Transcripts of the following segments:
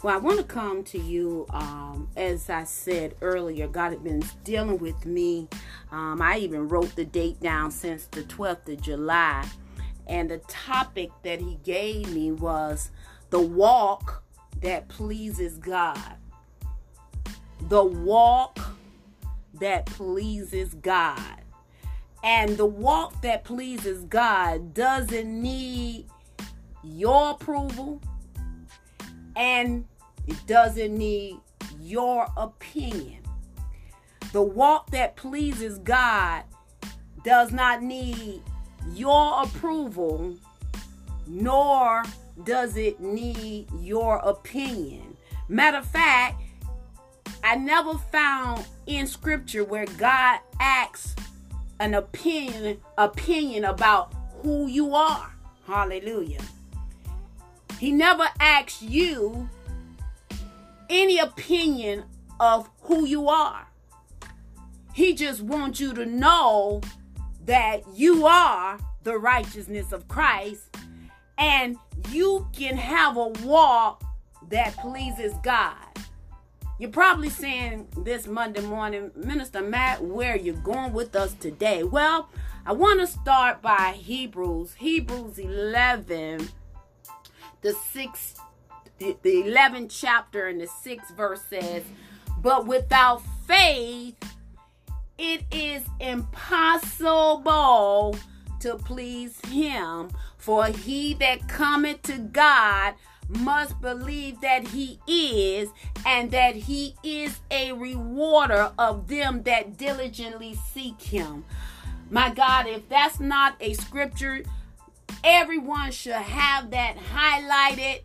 Well, I want to come to you, um, as I said earlier, God has been dealing with me. Um, I even wrote the date down since the 12th of July. And the topic that He gave me was the walk that pleases God. The walk that pleases God. And the walk that pleases God doesn't need your approval and it doesn't need your opinion. The walk that pleases God does not need your approval, nor does it need your opinion. Matter of fact, I never found in scripture where God asks an opinion opinion about who you are. Hallelujah. He never asks you any opinion of who you are. He just wants you to know that you are the righteousness of Christ and you can have a walk that pleases God. You're probably saying this Monday morning, Minister Mack, where are you going with us today? Well, I want to start by Hebrews, Hebrews 11 the sixth, the, the 11th chapter and the sixth verse says, But without faith, it is impossible to please him. For he that cometh to God must believe that he is, and that he is a rewarder of them that diligently seek him. My God, if that's not a scripture Everyone should have that highlighted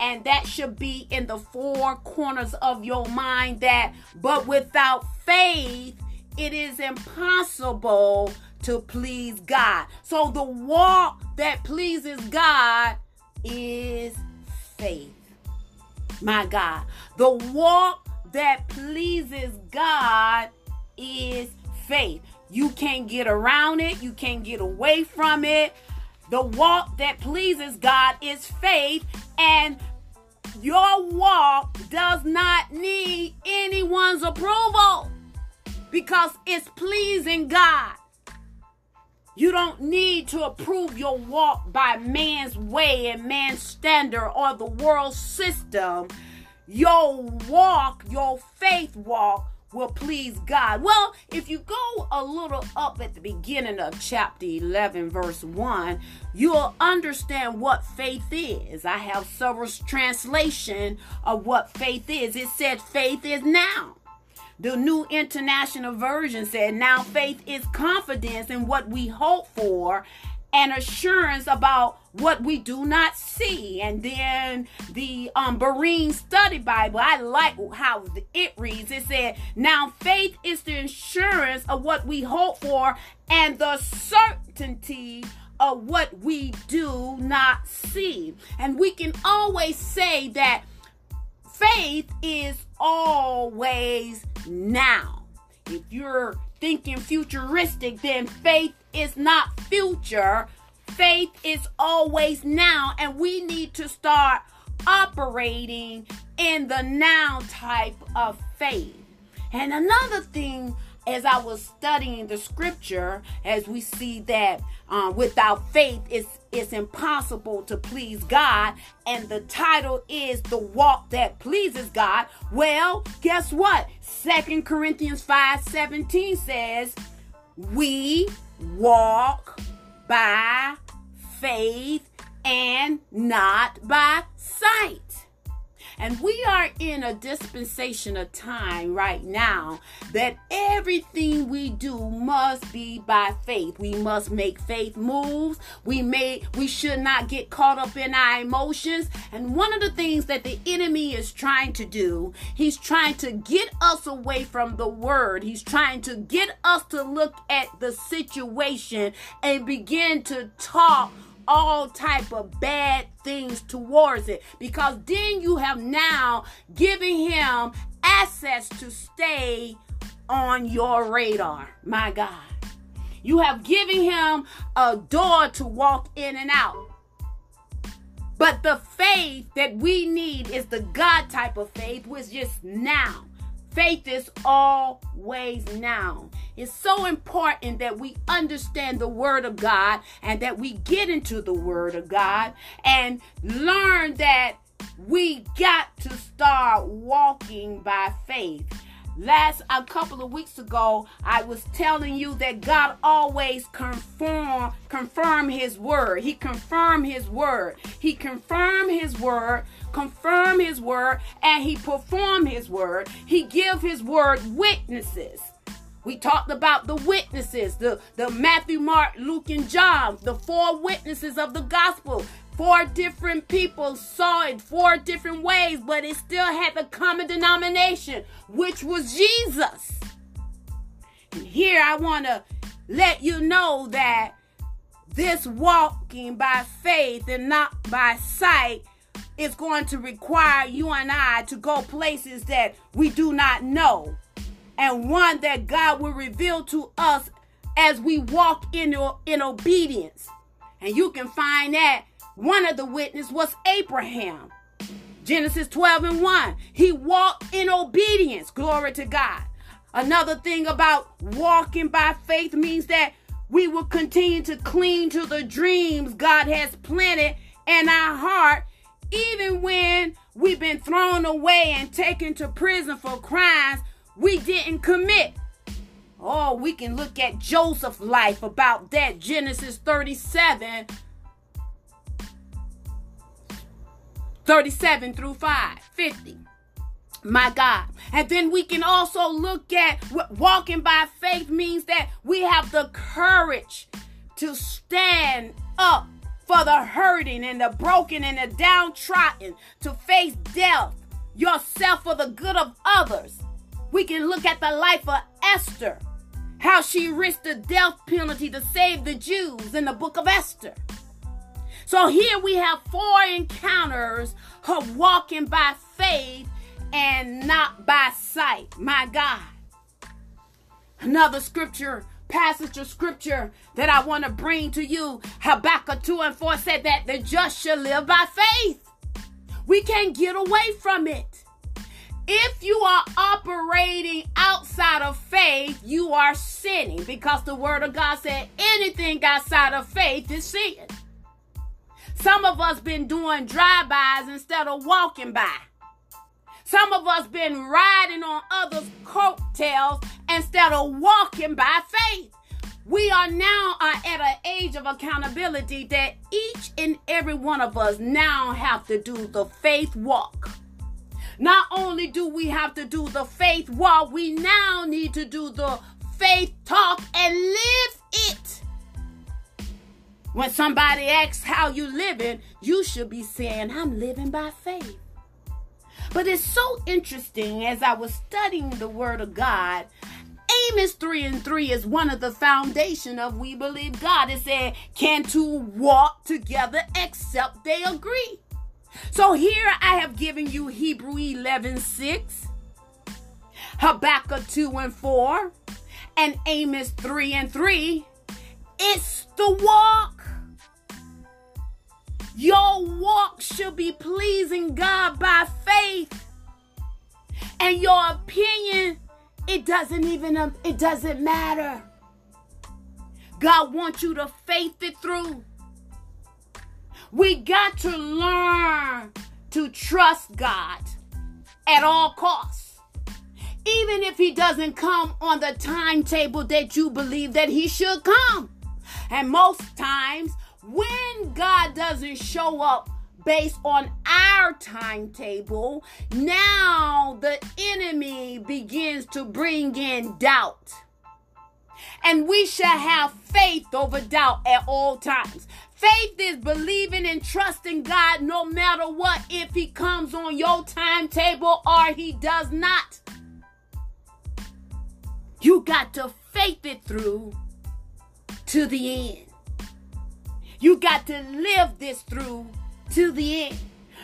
and that should be in the four corners of your mind that but without faith it is impossible to please God. So the walk that pleases God is faith. My God. The walk that pleases God is faith. You can't get around it, you can't get away from it. The walk that pleases God is faith, and your walk does not need anyone's approval because it's pleasing God. You don't need to approve your walk by man's way and man's standard or the world system. Your walk, your faith walk, will please God. Well, if you go a little up at the beginning of chapter 11, verse 1, you'll understand what faith is. I have several translation of what faith is. It said faith is now. The New International Version said, Now faith is confidence in what we hope for and assurance about what we do not see. And then the um, Berean Study Bible, I like how it reads. It said, Now faith is the assurance of what we hope for and the certainty of what we do not see. And we can always say that faith is always now. If you're thinking futuristic, then faith is not future. Faith is always now, and we need to start operating in the now type of faith. And another thing, as I was studying the scripture, as we see that uh, without faith it's, it's impossible to please God, and the title is The Walk That Pleases God. Well, guess what? Second Corinthians 5 17 says, We walk by faith and not by. And we are in a dispensation of time right now that everything we do must be by faith. We must make faith moves. We may we should not get caught up in our emotions. And one of the things that the enemy is trying to do, he's trying to get us away from the word. He's trying to get us to look at the situation and begin to talk all type of bad things towards it. Because then you have now given him access to stay on your radar my god. You have given him a door to walk in and out. But the faith that we need is the God type of faith, which is now. Faith is always now. It's so important that we understand the Word of God and that we get into the Word of God and learn that we got to start walking by faith. Last a couple of weeks ago, I was telling you that God always confirm confirm his word. He confirmed his word. He confirmed his word, confirm his word, and he perform his word. He give his word witnesses. We talked about the witnesses, the, the Matthew, Mark, Luke, and John, the four witnesses of the gospel. Four different people saw it four different ways, but it still had the common denomination, which was Jesus. And here I want to let you know that this walking by faith and not by sight is going to require you and I to go places that we do not know, and one that God will reveal to us as we walk in, in obedience. And you can find that one of the witnesses was Abraham. Genesis 12 and 1. He walked in obedience. Glory to God. Another thing about walking by faith means that we will continue to cling to the dreams God has planted in our heart, even when we've been thrown away and taken to prison for crimes we didn't commit. Oh, we can look at Joseph's life about that. Genesis 37 37 through 5, 50. My God. And then we can also look at walking by faith means that we have the courage to stand up for the hurting and the broken and the downtrodden, to face death yourself for the good of others. We can look at the life of Esther, how she risked the death penalty to save the Jews in the book of Esther. So here we have four encounters of walking by faith and not by sight. My God. Another scripture, passage of scripture that I want to bring to you. Habakkuk 2 and 4 said that the just shall live by faith. We can't get away from it. If you are operating outside of faith, you are sinning because the word of God said anything outside of faith is sin. Some of us been doing drive-bys instead of walking by. Some of us been riding on others' coattails instead of walking by faith. We are now at an age of accountability that each and every one of us now have to do the faith walk. Not only do we have to do the faith walk, we now need to do the faith talk and live it. When somebody asks how you living, you should be saying, I'm living by faith. But it's so interesting as I was studying the Word of God. Amos 3 and 3 is one of the foundation of we believe God. It said, Can two walk together except they agree? So here I have given you Hebrew 11 6, Habakkuk 2 and 4, and Amos 3 and 3. It's the walk. Your walk should be pleasing God by faith. And your opinion, it doesn't even um, it doesn't matter. God wants you to faith it through. We got to learn to trust God at all costs. Even if he doesn't come on the timetable that you believe that he should come. And most times when God doesn't show up based on our timetable, now the enemy begins to bring in doubt. And we shall have faith over doubt at all times. Faith is believing and trusting God no matter what, if He comes on your timetable or He does not. You got to faith it through to the end. You got to live this through to the end.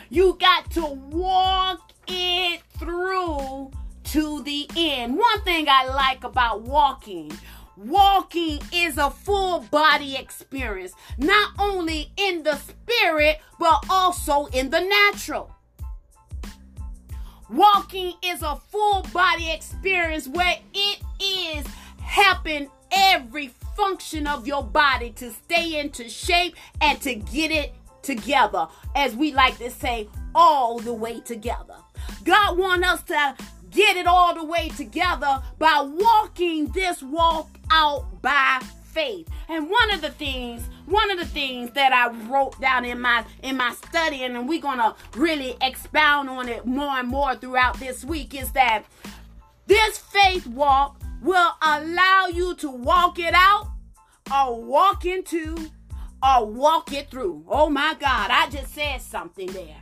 You got to walk it through to the end. One thing I like about walking, walking is a full body experience, not only in the spirit, but also in the natural. Walking is a full body experience where it is helping every function of your body to stay into shape and to get it together. As we like to say, all the way together. God wants us to get it all the way together by walking this walk out by faith. And one of the things, one of the things that I wrote down in my in my study, and we're gonna really expound on it more and more throughout this week, is that this faith walk will allow you to walk it out or walk into or walk it through. Oh my God, I just said something there.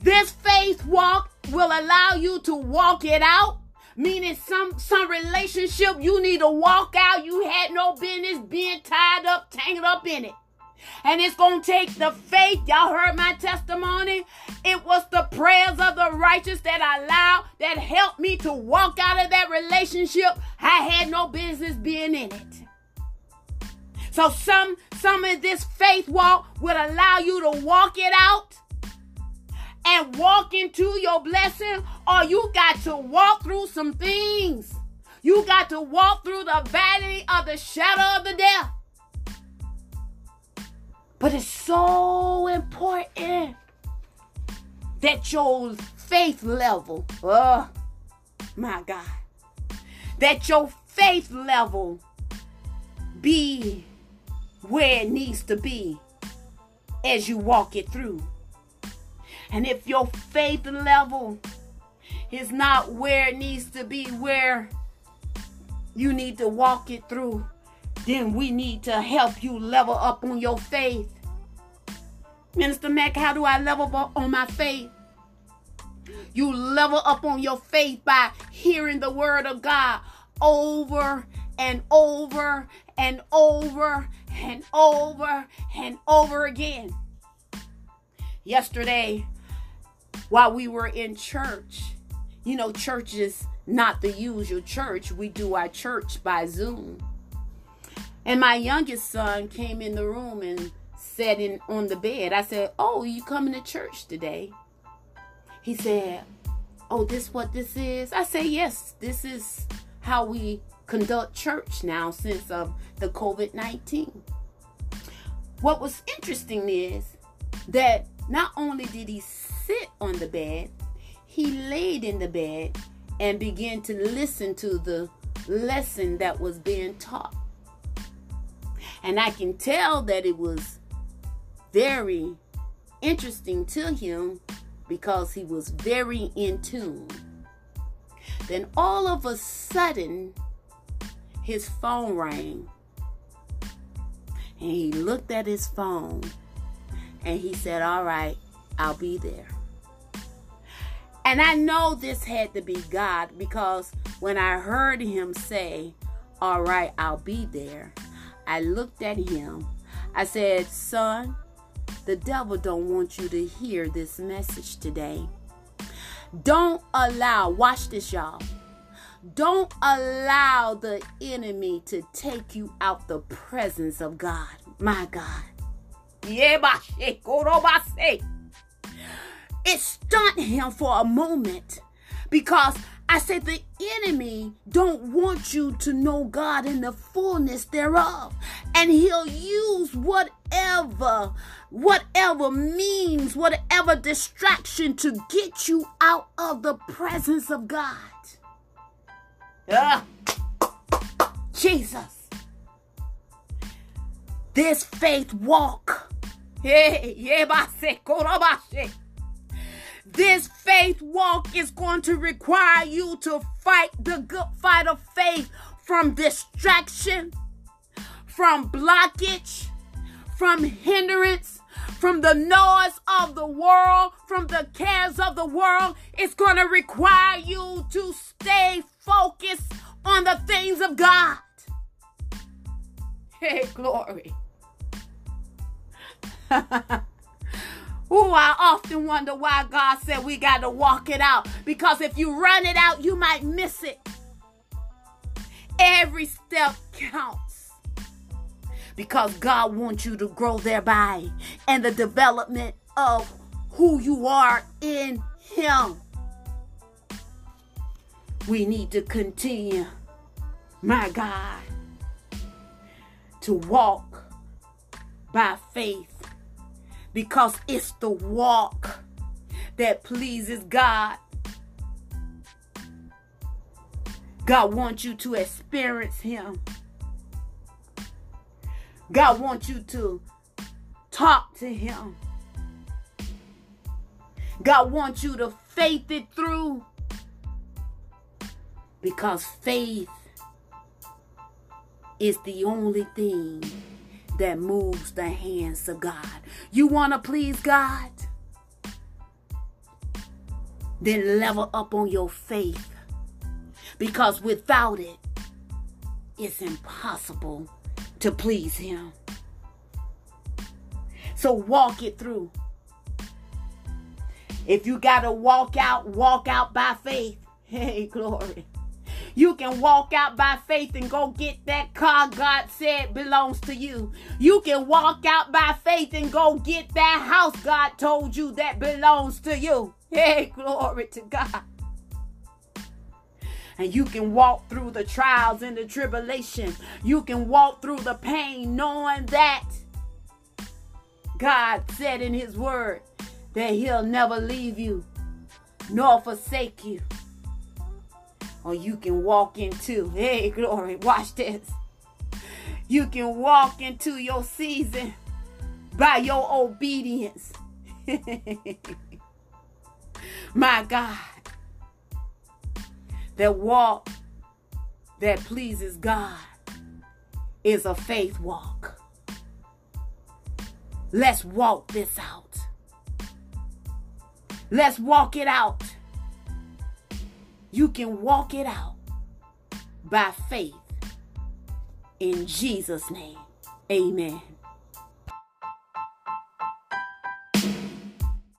This faith walk will allow you to walk it out. Meaning some some relationship you need to walk out. You had no business being tied up, tangled up in it. And it's going to take the faith. Y'all heard my testimony. It was the prayers of the righteous that I allowed that helped me to walk out of that relationship. I had no business being in it. So some some of this faith walk will allow you to walk it out and walk into your blessing, or you got to walk through some things. You got to walk through the valley of the shadow of the death. But it's so important that your faith level, oh my God, that your faith level be where it needs to be as you walk it through. And if your faith level is not where it needs to be, where you need to walk it through, then we need to help you level up on your faith. Minister Mack, how do I level up on my faith? You level up on your faith by hearing the word of God over and over and over and over and over again. Yesterday, while we were in church. You know, church is not the usual church. We do our church by Zoom. And my youngest son came in the room and sat in on the bed. I said, "Oh, you coming to church today?" He said, "Oh, this what this is?" I said, "Yes, this is how we conduct church now since of the COVID-19." What was interesting is that not only did he sit on the bed, he laid in the bed and began to listen to the lesson that was being taught. And I can tell that it was very interesting to him because he was very in tune. Then all of a sudden, his phone rang. And he looked at his phone and he said, All right, I'll be there. And I know this had to be God because when I heard him say, All right, I'll be there, I looked at him. I said, Son, the devil don't want you to hear this message today. Don't allow, watch this, y'all. Don't allow the enemy to take you out the presence of God. My God. It stunned him for a moment because I said the enemy don't want you to know God in the fullness thereof. And he'll use whatever, whatever means, whatever distraction to get you out of the presence of God. Ah, Jesus. This faith walk. Hey, yeah, this faith walk is going to require you to fight the good fight of faith from distraction, from blockage, from hindrance, from the noise of the world, from the cares of the world. It's going to require you to stay focused on the things of God. Hey, glory. Ooh, I often wonder why God said we got to walk it out. Because if you run it out, you might miss it. Every step counts because God wants you to grow thereby and the development of who you are in Him. We need to continue, my God, to walk by faith because it's the walk that pleases God. God wants you to experience Him. God wants you to talk to Him. God wants you to faith it through because faith is the only thing that moves the hands of God. You want to please God? Then level up on your faith. Because without it, it's impossible to please Him. So walk it through. If you got to walk out, walk out by faith. Hey, glory. You can walk out by faith and go get that car God said belongs to you. You can walk out by faith and go get that house God told you that belongs to you. Hey, glory to God. And you can walk through the trials and the tribulation. You can walk through the pain knowing that God said in His Word that He'll never leave you nor forsake you or you can walk into, hey, glory, watch this. You can walk into your season by your obedience. My God. That walk that pleases God is a faith walk. Let's walk this out. Let's walk it out. You can walk it out by faith. In Jesus' name, amen.